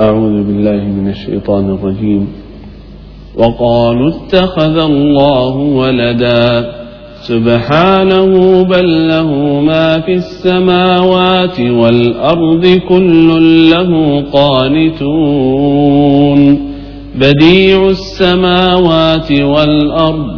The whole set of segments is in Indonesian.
أعوذ بالله من الشيطان الرجيم. وقالوا اتخذ الله ولدا. سبحانه بل له ما في السماوات والأرض كل له قانتون. بديع السماوات والأرض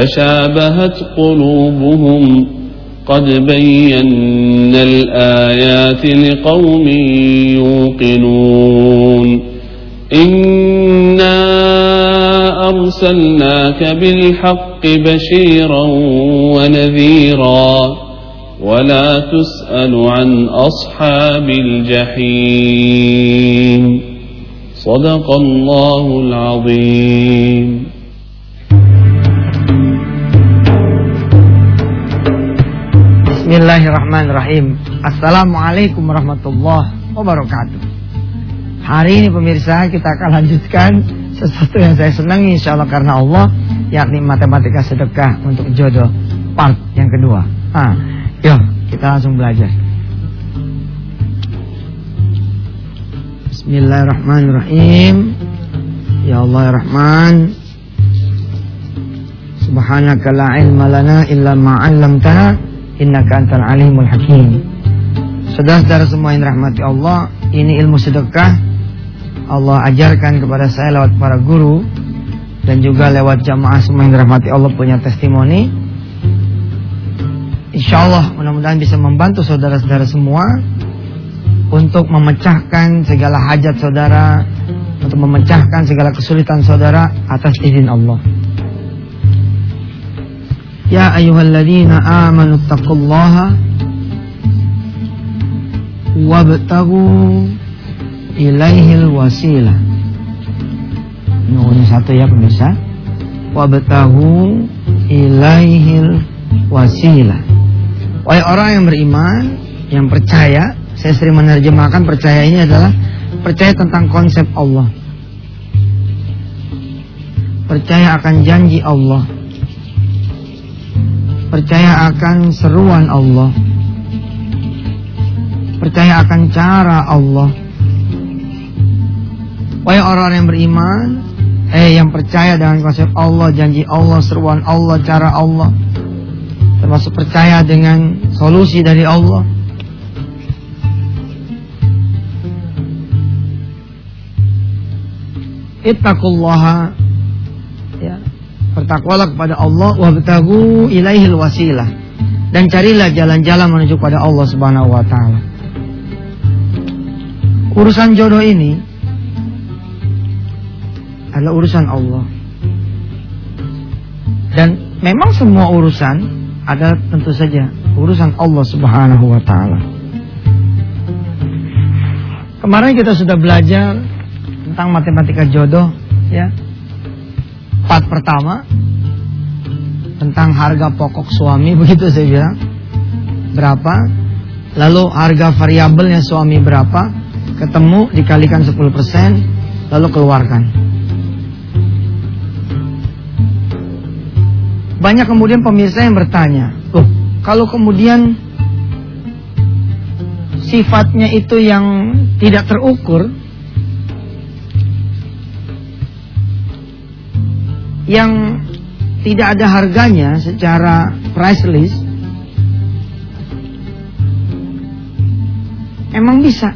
تشابهت قلوبهم قد بينا الآيات لقوم يوقنون. إنا أرسلناك بالحق بشيرا ونذيرا ولا تسأل عن أصحاب الجحيم. صدق الله العظيم. Bismillahirrahmanirrahim. Assalamualaikum warahmatullahi wabarakatuh. Hari ini pemirsa kita akan lanjutkan Sesuatu yang saya senangi insya Allah karena Allah Yakni matematika sedekah untuk jodoh Part yang kedua. Nah, Yuk kita langsung belajar. Bismillahirrahmanirrahim. Ya Allah ya Rahman. Subhanaka la ilma lana illa ma'allamtana innaka antal alimul hakim. Saudara-saudara semua yang rahmati Allah, ini ilmu sedekah Allah ajarkan kepada saya lewat para guru dan juga lewat jamaah semua yang dirahmati Allah punya testimoni. Insya Allah mudah-mudahan bisa membantu saudara-saudara semua untuk memecahkan segala hajat saudara, untuk memecahkan segala kesulitan saudara atas izin Allah. Ya ayyuhalladzina amanu taqullaha wabtagu ilaihil wasilah. Nunnya satu ya pemirsa. Wabtagu ilaihil wasilah. Wahai orang yang beriman, yang percaya, saya sering menerjemahkan percaya ini adalah percaya tentang konsep Allah. Percaya akan janji Allah Percaya akan seruan Allah. Percaya akan cara Allah. Wahai orang yang beriman Eh yang percaya dengan konsep Allah Janji Allah, seruan Allah, cara Allah. Termasuk percaya dengan solusi dari Allah. Ittaqullaha Bertakwalah kepada Allah wabtagu ilaihil wasilah dan carilah jalan-jalan menuju pada Allah Subhanahu wa taala. Urusan jodoh ini adalah urusan Allah. Dan memang semua urusan adalah tentu saja urusan Allah Subhanahu wa taala. Kemarin kita sudah belajar tentang matematika jodoh ya part pertama tentang harga pokok suami begitu saya bilang. Berapa? Lalu harga variabelnya suami berapa? Ketemu dikalikan 10% lalu keluarkan. Banyak kemudian pemirsa yang bertanya loh kalau kemudian sifatnya itu yang tidak terukur yang tidak ada harganya secara price list emang bisa.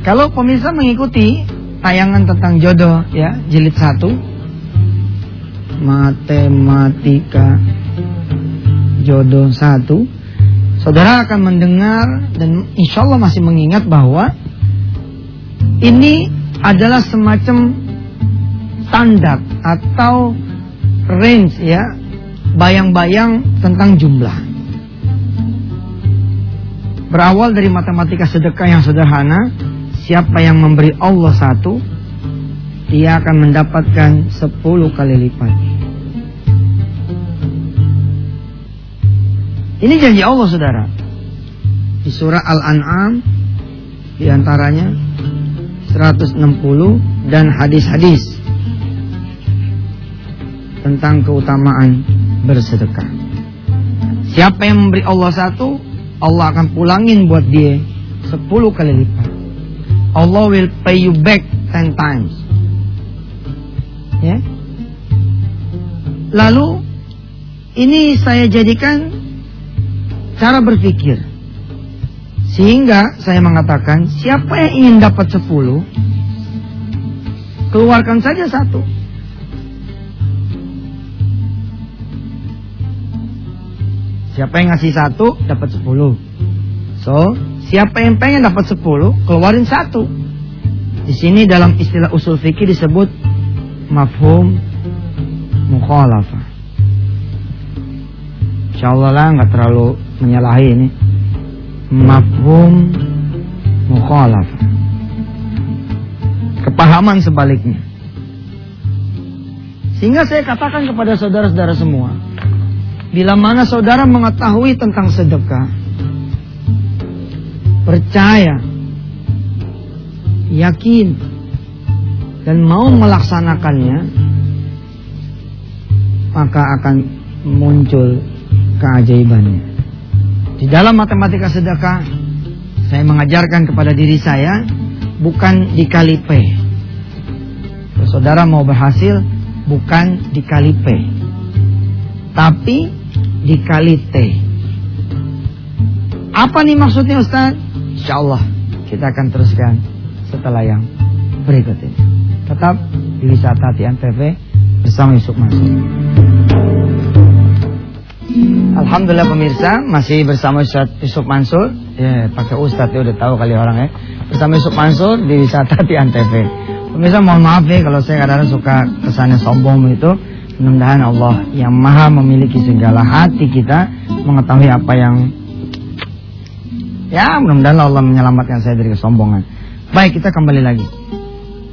Kalau pemirsa mengikuti tayangan tentang jodoh ya jilid satu matematika jodoh satu saudara akan mendengar dan insya Allah masih mengingat bahwa ini adalah semacam standar atau range ya bayang-bayang tentang jumlah. Berawal dari matematika sedekah yang sederhana, siapa yang memberi Allah satu, dia akan mendapatkan sepuluh kali lipat. Ini janji Allah saudara. Di surah Al-An'am di antaranya 160 dan hadis-hadis tentang keutamaan bersedekah. Siapa yang memberi Allah satu, Allah akan pulangin buat dia sepuluh kali lipat. Allah will pay you back ten times. Ya. Lalu ini saya jadikan cara berpikir. Sehingga saya mengatakan siapa yang ingin dapat sepuluh, keluarkan saja satu. Siapa yang ngasih satu dapat sepuluh. So, siapa yang pengen dapat sepuluh, keluarin satu. Di sini dalam istilah usul fikih disebut mafhum mukhalafah. Insyaallah lah nggak terlalu menyalahi ini. Mafhum mukhalafah. Kepahaman sebaliknya. Sehingga saya katakan kepada saudara-saudara semua, Bila mana saudara mengetahui tentang sedekah, percaya, yakin, dan mau melaksanakannya, maka akan muncul keajaibannya. Di dalam matematika sedekah, saya mengajarkan kepada diri saya bukan dikali P. Saudara mau berhasil, bukan dikali P. Tapi dikali T. Apa nih maksudnya Ustaz? Insya Allah kita akan teruskan setelah yang berikut ini. Tetap di Wisata Tian TV bersama Yusuf Mansur. Alhamdulillah pemirsa masih bersama Ustaz Yusuf Mansur. Ya, pakai Ustaz ya udah tahu kali orang ya. Bersama Yusuf Mansur di Wisata Tian TV. Pemirsa mohon maaf ya kalau saya kadang-kadang suka kesannya sombong itu. Mudah-mudahan Allah yang maha memiliki segala hati kita mengetahui apa yang ya mudah-mudahan Allah menyelamatkan saya dari kesombongan. Baik kita kembali lagi.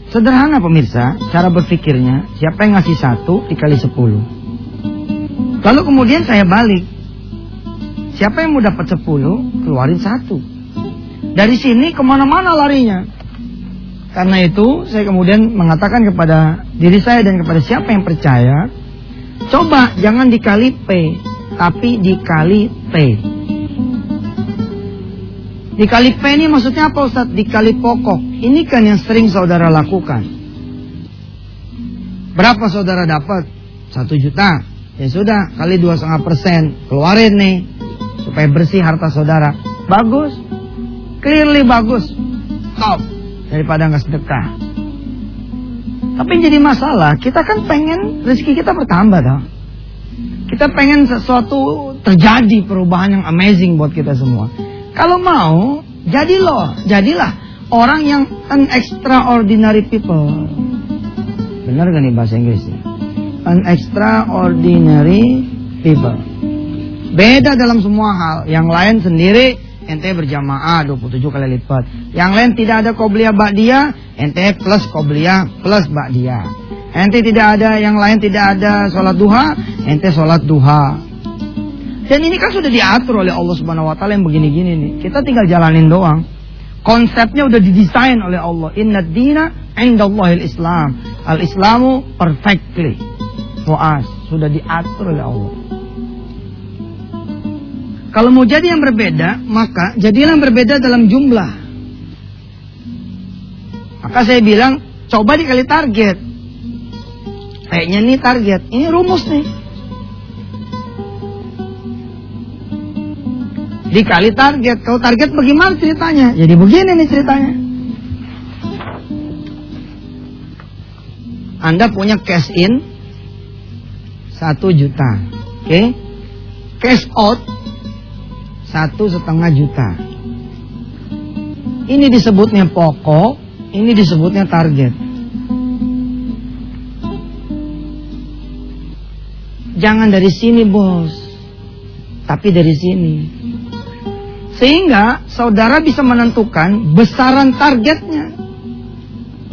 Sederhana pemirsa, cara berpikirnya siapa yang ngasih satu dikali sepuluh. Lalu kemudian saya balik. Siapa yang mau dapat sepuluh, keluarin satu. Dari sini ke mana-mana larinya. Karena itu saya kemudian mengatakan kepada diri saya dan kepada siapa yang percaya, coba jangan dikali P, tapi dikali T. Dikali P ini maksudnya apa Ustaz? Dikali pokok. Ini kan yang sering saudara lakukan. Berapa saudara dapat? Satu juta. Ya sudah, kali dua setengah persen. Keluarin nih. Supaya bersih harta saudara. Bagus. Clearly bagus. Top daripada nggak sedekah. Tapi jadi masalah, kita kan pengen rezeki kita bertambah tau. Kita pengen sesuatu terjadi perubahan yang amazing buat kita semua. Kalau mau, jadi loh, jadilah orang yang an extraordinary people. Benar gak nih bahasa Inggrisnya? An extraordinary people. Beda dalam semua hal. Yang lain sendiri ente berjamaah 27 kali lipat. Yang lain tidak ada qobliyah ba'diyah, ente plus qobliyah plus ba'diyah. Ente tidak ada yang lain tidak ada sholat duha, ente sholat duha. Dan ini kan sudah diatur oleh Allah Subhanahu wa taala yang begini-gini nih. Kita tinggal jalanin doang. Konsepnya udah didesain oleh Allah. Inna dina indallahil Islam. Al-Islamu perfectly us. Sudah diatur oleh Allah. Kalau mau jadi yang berbeda, maka jadilah yang berbeda dalam jumlah. Maka saya bilang, coba dikali target. Kayaknya ini target, ini rumus nih. Dikali target, kalau target bagaimana ceritanya? Jadi begini nih ceritanya. Anda punya cash in satu juta, oke? Okay? Cash out satu setengah juta. Ini disebutnya pokok, ini disebutnya target. Jangan dari sini bos, tapi dari sini. Sehingga saudara bisa menentukan besaran targetnya.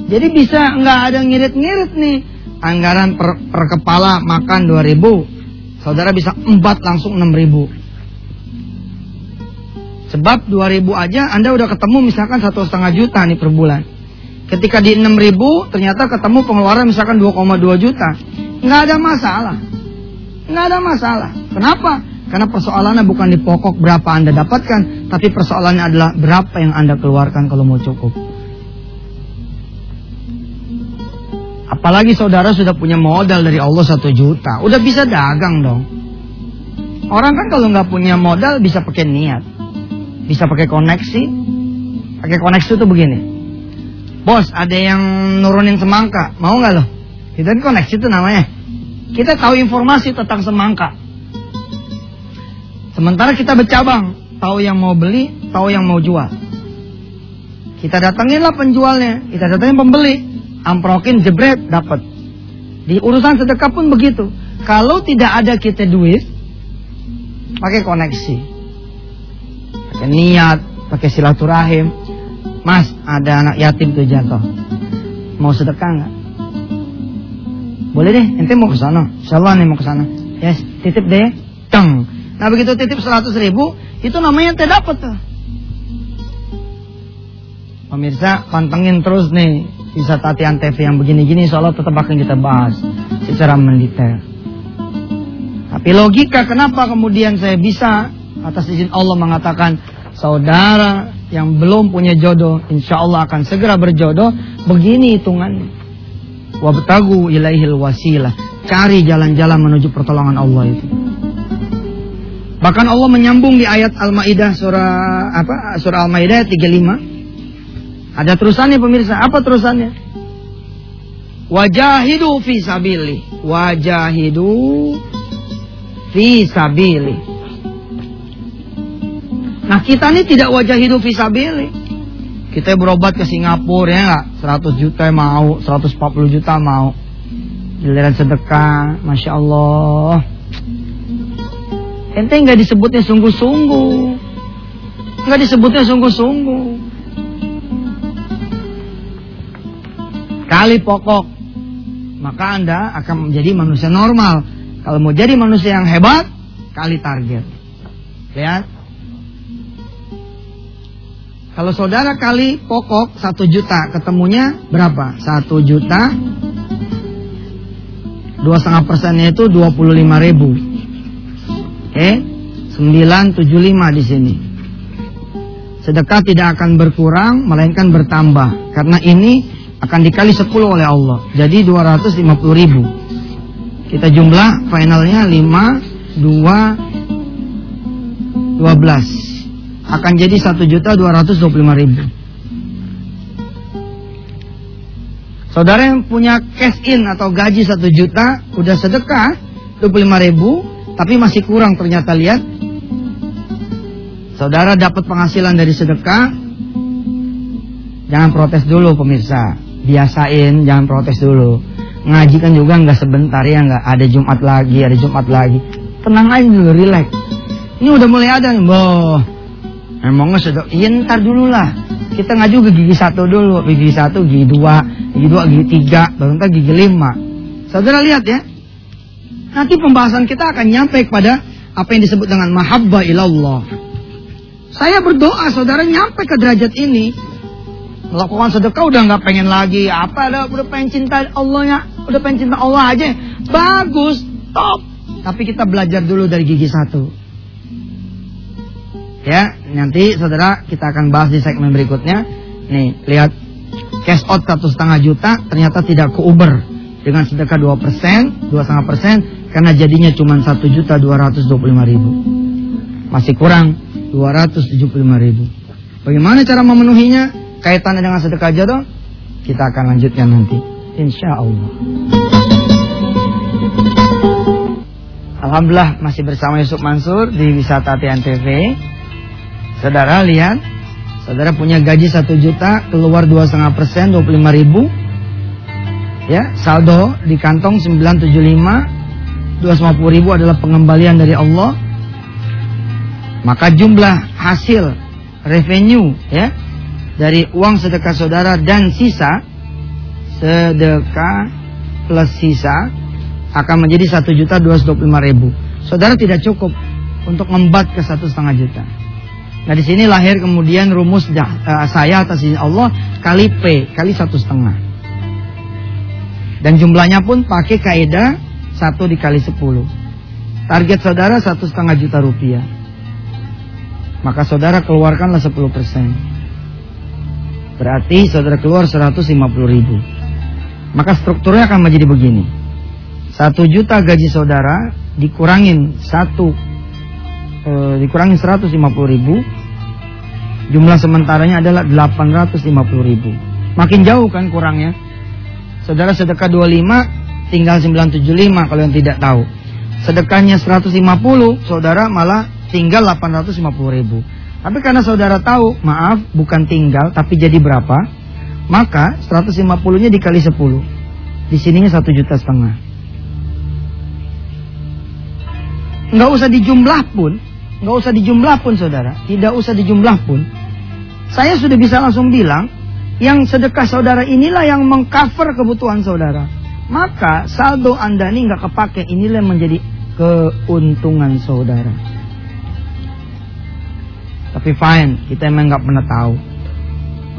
Jadi bisa nggak ada ngirit-ngirit nih. Anggaran per, per kepala makan 2000. Saudara bisa empat langsung 6000. Sebab 2000 aja Anda udah ketemu misalkan satu setengah juta nih per bulan. Ketika di 6000 ternyata ketemu pengeluaran misalkan 2,2 juta. Nggak ada masalah. Nggak ada masalah. Kenapa? Karena persoalannya bukan di pokok berapa Anda dapatkan, tapi persoalannya adalah berapa yang Anda keluarkan kalau mau cukup. Apalagi saudara sudah punya modal dari Allah satu juta, udah bisa dagang dong. Orang kan kalau nggak punya modal bisa pakai niat bisa pakai koneksi. Pakai koneksi itu begini. Bos, ada yang nurunin semangka. Mau nggak loh? Itu kan koneksi itu namanya. Kita tahu informasi tentang semangka. Sementara kita bercabang. Tahu yang mau beli, tahu yang mau jual. Kita datanginlah penjualnya. Kita datangin pembeli. Amprokin, jebret, dapat. Di urusan sedekah pun begitu. Kalau tidak ada kita duit, pakai koneksi pakai niat, pakai silaturahim. Mas, ada anak yatim tuh jatuh. Mau sedekah nggak? Boleh deh, ente mau ke sana. Insyaallah nih mau ke sana. Yes, titip deh. Teng. Nah begitu titip 100 ribu, itu namanya ente dapat tuh. Pemirsa, pantengin terus nih bisa tatian TV yang begini-gini soalnya tetap akan kita bahas secara mendetail. Tapi logika kenapa kemudian saya bisa atas izin Allah mengatakan saudara yang belum punya jodoh insya Allah akan segera berjodoh. Begini hitungannya. Wabtagu ilaihil wasilah. Cari jalan-jalan menuju pertolongan Allah itu. Bahkan Allah menyambung di ayat Al-Maidah surah apa surah Al-Maidah 35 ada terusannya pemirsa apa terusannya wajahidu fi sabili wajahidu fi sabili Nah kita ini tidak wajah hidup visabili. Kita berobat ke Singapura ya nggak? 100 juta mau, 140 juta mau. Giliran sedekah, masya Allah. Ente nggak disebutnya sungguh-sungguh, nggak disebutnya sungguh-sungguh. Kali pokok, maka anda akan menjadi manusia normal. Kalau mau jadi manusia yang hebat, kali target. Lihat, kalau saudara kali pokok satu juta, ketemunya berapa? Satu juta, dua setengah persennya itu dua puluh lima ribu. Oke, sembilan tujuh lima di sini. Sedekah tidak akan berkurang, melainkan bertambah. Karena ini akan dikali sepuluh oleh Allah. Jadi dua ratus lima puluh ribu. Kita jumlah finalnya lima, dua, dua belas akan jadi satu juta dua ratus dua puluh lima ribu. Saudara yang punya cash in atau gaji satu juta udah sedekah dua puluh lima ribu, tapi masih kurang ternyata lihat. Saudara dapat penghasilan dari sedekah, jangan protes dulu pemirsa, biasain jangan protes dulu. Ngaji kan juga nggak sebentar ya nggak ada Jumat lagi, ada Jumat lagi. Tenang aja dulu, relax. Ini udah mulai ada nih, boh Emangnya sudah, iya ntar dulu lah. Kita ngaju ke gigi satu dulu, gigi satu, gigi dua, gigi dua, gigi tiga, baru ntar gigi lima. Saudara lihat ya, nanti pembahasan kita akan nyampe kepada apa yang disebut dengan mahabbah ilallah. Saya berdoa saudara nyampe ke derajat ini. Melakukan sedekah udah nggak pengen lagi. Apa ada udah pengen cinta Allahnya, udah pengen cinta Allah aja. Bagus, top. Tapi kita belajar dulu dari gigi satu. Ya, nanti saudara kita akan bahas di segmen berikutnya. Nih, lihat cash out satu setengah juta ternyata tidak ke Uber dengan sedekah dua persen, dua setengah persen karena jadinya cuma satu juta dua ratus dua puluh lima ribu. Masih kurang dua ratus tujuh puluh lima ribu. Bagaimana cara memenuhinya? Kaitannya dengan sedekah jodoh? Kita akan lanjutkan nanti. Insya Allah. Alhamdulillah masih bersama Yusuf Mansur di Wisata TNTV. Saudara lihat, saudara punya gaji satu juta, keluar dua setengah persen, dua puluh lima ribu. Ya, saldo di kantong 975, 250 ribu adalah pengembalian dari Allah. Maka jumlah hasil revenue ya dari uang sedekah saudara dan sisa sedekah plus sisa akan menjadi satu juta dua ribu. Saudara tidak cukup untuk membat ke satu setengah juta. Nah di sini lahir kemudian rumus dah, uh, saya atas izin Allah kali P kali satu setengah. Dan jumlahnya pun pakai kaidah satu dikali sepuluh. Target saudara satu setengah juta rupiah. Maka saudara keluarkanlah sepuluh persen. Berarti saudara keluar seratus lima puluh ribu. Maka strukturnya akan menjadi begini. Satu juta gaji saudara dikurangin satu e, dikurangin 150 ribu. Jumlah sementaranya adalah 850 ribu. Makin jauh kan kurangnya. Saudara sedekah 25 tinggal 975 kalau yang tidak tahu. Sedekahnya 150 saudara malah tinggal 850 ribu tapi karena saudara tahu maaf bukan tinggal tapi jadi berapa maka 150 nya dikali 10 di sininya satu juta setengah nggak usah dijumlah pun Nggak usah dijumlah pun saudara. Tidak usah dijumlah pun. Saya sudah bisa langsung bilang. Yang sedekah saudara inilah yang mengcover kebutuhan saudara. Maka saldo anda ini nggak kepake. Inilah yang menjadi keuntungan saudara. Tapi fine, kita emang nggak pernah tahu.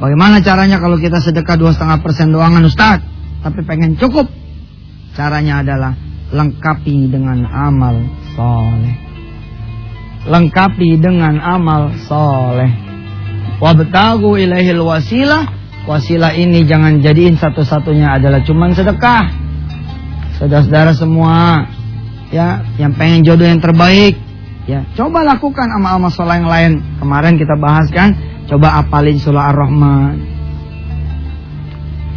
Bagaimana caranya kalau kita sedekah dua setengah persen doangan Ustaz, tapi pengen cukup? Caranya adalah lengkapi dengan amal soleh lengkapi dengan amal soleh. Wabtagu ilaihil wasilah. Wasilah ini jangan jadiin satu-satunya adalah cuman sedekah. Saudara-saudara semua, ya, yang pengen jodoh yang terbaik, ya, coba lakukan amal-amal soleh yang lain. Kemarin kita bahas kan, coba apalin surah Ar-Rahman.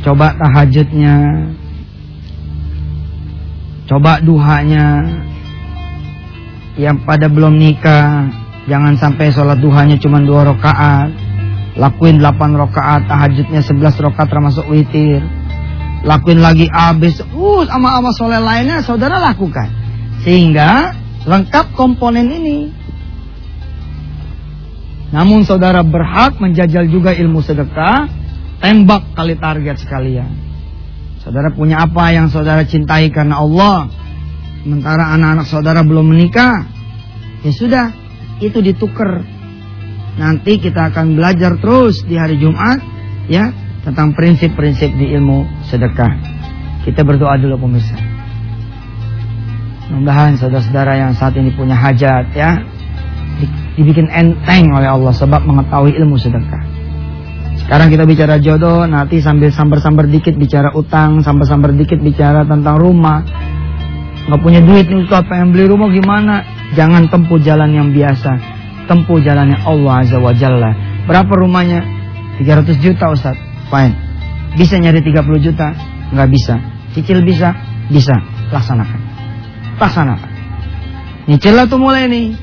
Coba tahajudnya. Coba duhanya, yang pada belum nikah jangan sampai sholat duhanya cuma dua rakaat lakuin 8 rakaat tahajudnya 11 rakaat termasuk witir lakuin lagi abis uh sama sama soleh lainnya saudara lakukan sehingga lengkap komponen ini namun saudara berhak menjajal juga ilmu sedekah tembak kali target sekalian saudara punya apa yang saudara cintai karena Allah Sementara anak-anak saudara belum menikah, ya sudah, itu ditukar. Nanti kita akan belajar terus di hari Jumat, ya, tentang prinsip-prinsip di ilmu sedekah. Kita berdoa dulu pemirsa. Mudah-mudahan saudara-saudara yang saat ini punya hajat, ya, dibikin enteng oleh Allah sebab mengetahui ilmu sedekah. Sekarang kita bicara jodoh, nanti sambil sambar-sambar dikit bicara utang, sambar-sambar dikit bicara tentang rumah, nggak punya duit nih Ustaz pengen beli rumah gimana? Jangan tempuh jalan yang biasa. Tempuh jalannya Allah Azza wa Jalla. Berapa rumahnya? 300 juta Ustaz. Fine. Bisa nyari 30 juta? Nggak bisa. Cicil bisa? Bisa. Laksanakan laksanakan nyicil lah tuh mulai nih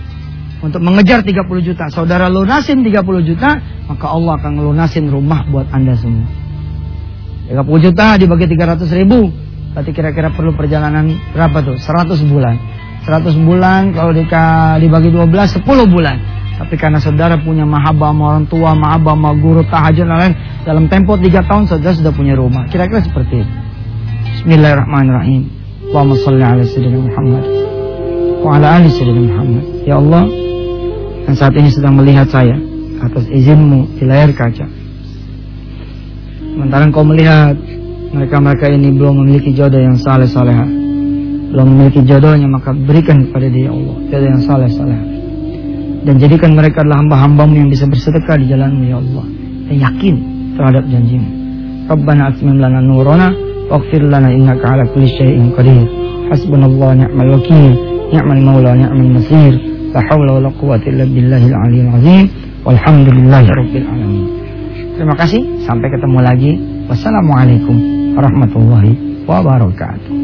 untuk mengejar 30 juta saudara lunasin 30 juta maka Allah akan lunasin rumah buat anda semua 30 juta dibagi 300 ribu Berarti kira-kira perlu perjalanan berapa tuh? 100 bulan. 100 bulan kalau dibagi 12 10 bulan. Tapi karena saudara punya mahabbah sama orang tua, mahabbah sama guru, tahajud lain dalam tempo 3 tahun saudara sudah punya rumah. Kira-kira seperti itu. Bismillahirrahmanirrahim. Allahumma salli ala sayyidina Muhammad wa ala ali sayyidina Muhammad. Ya Allah, yang saat ini sedang melihat saya atas izinmu di layar kaca. Sementara engkau melihat mereka-mereka ini belum memiliki jodoh yang saleh saleh belum memiliki jodohnya maka berikan kepada dia Allah jodoh yang saleh saleh dan jadikan mereka adalah hamba-hambamu yang bisa bersedekah di jalanmu ya Allah dan yakin terhadap janjimu Rabbana atmim lana nurana waghfir lana innaka ala kulli syai'in qadir. Hasbunallahu ni'mal wakil. Ni'mal maula ni'mal nasir. La haula wala quwwata illa billahil aliyyil azim. Walhamdulillahi rabbil alamin. Terima kasih. Sampai ketemu lagi. Wassalamualaikum warahmatullahi wabarakatuh.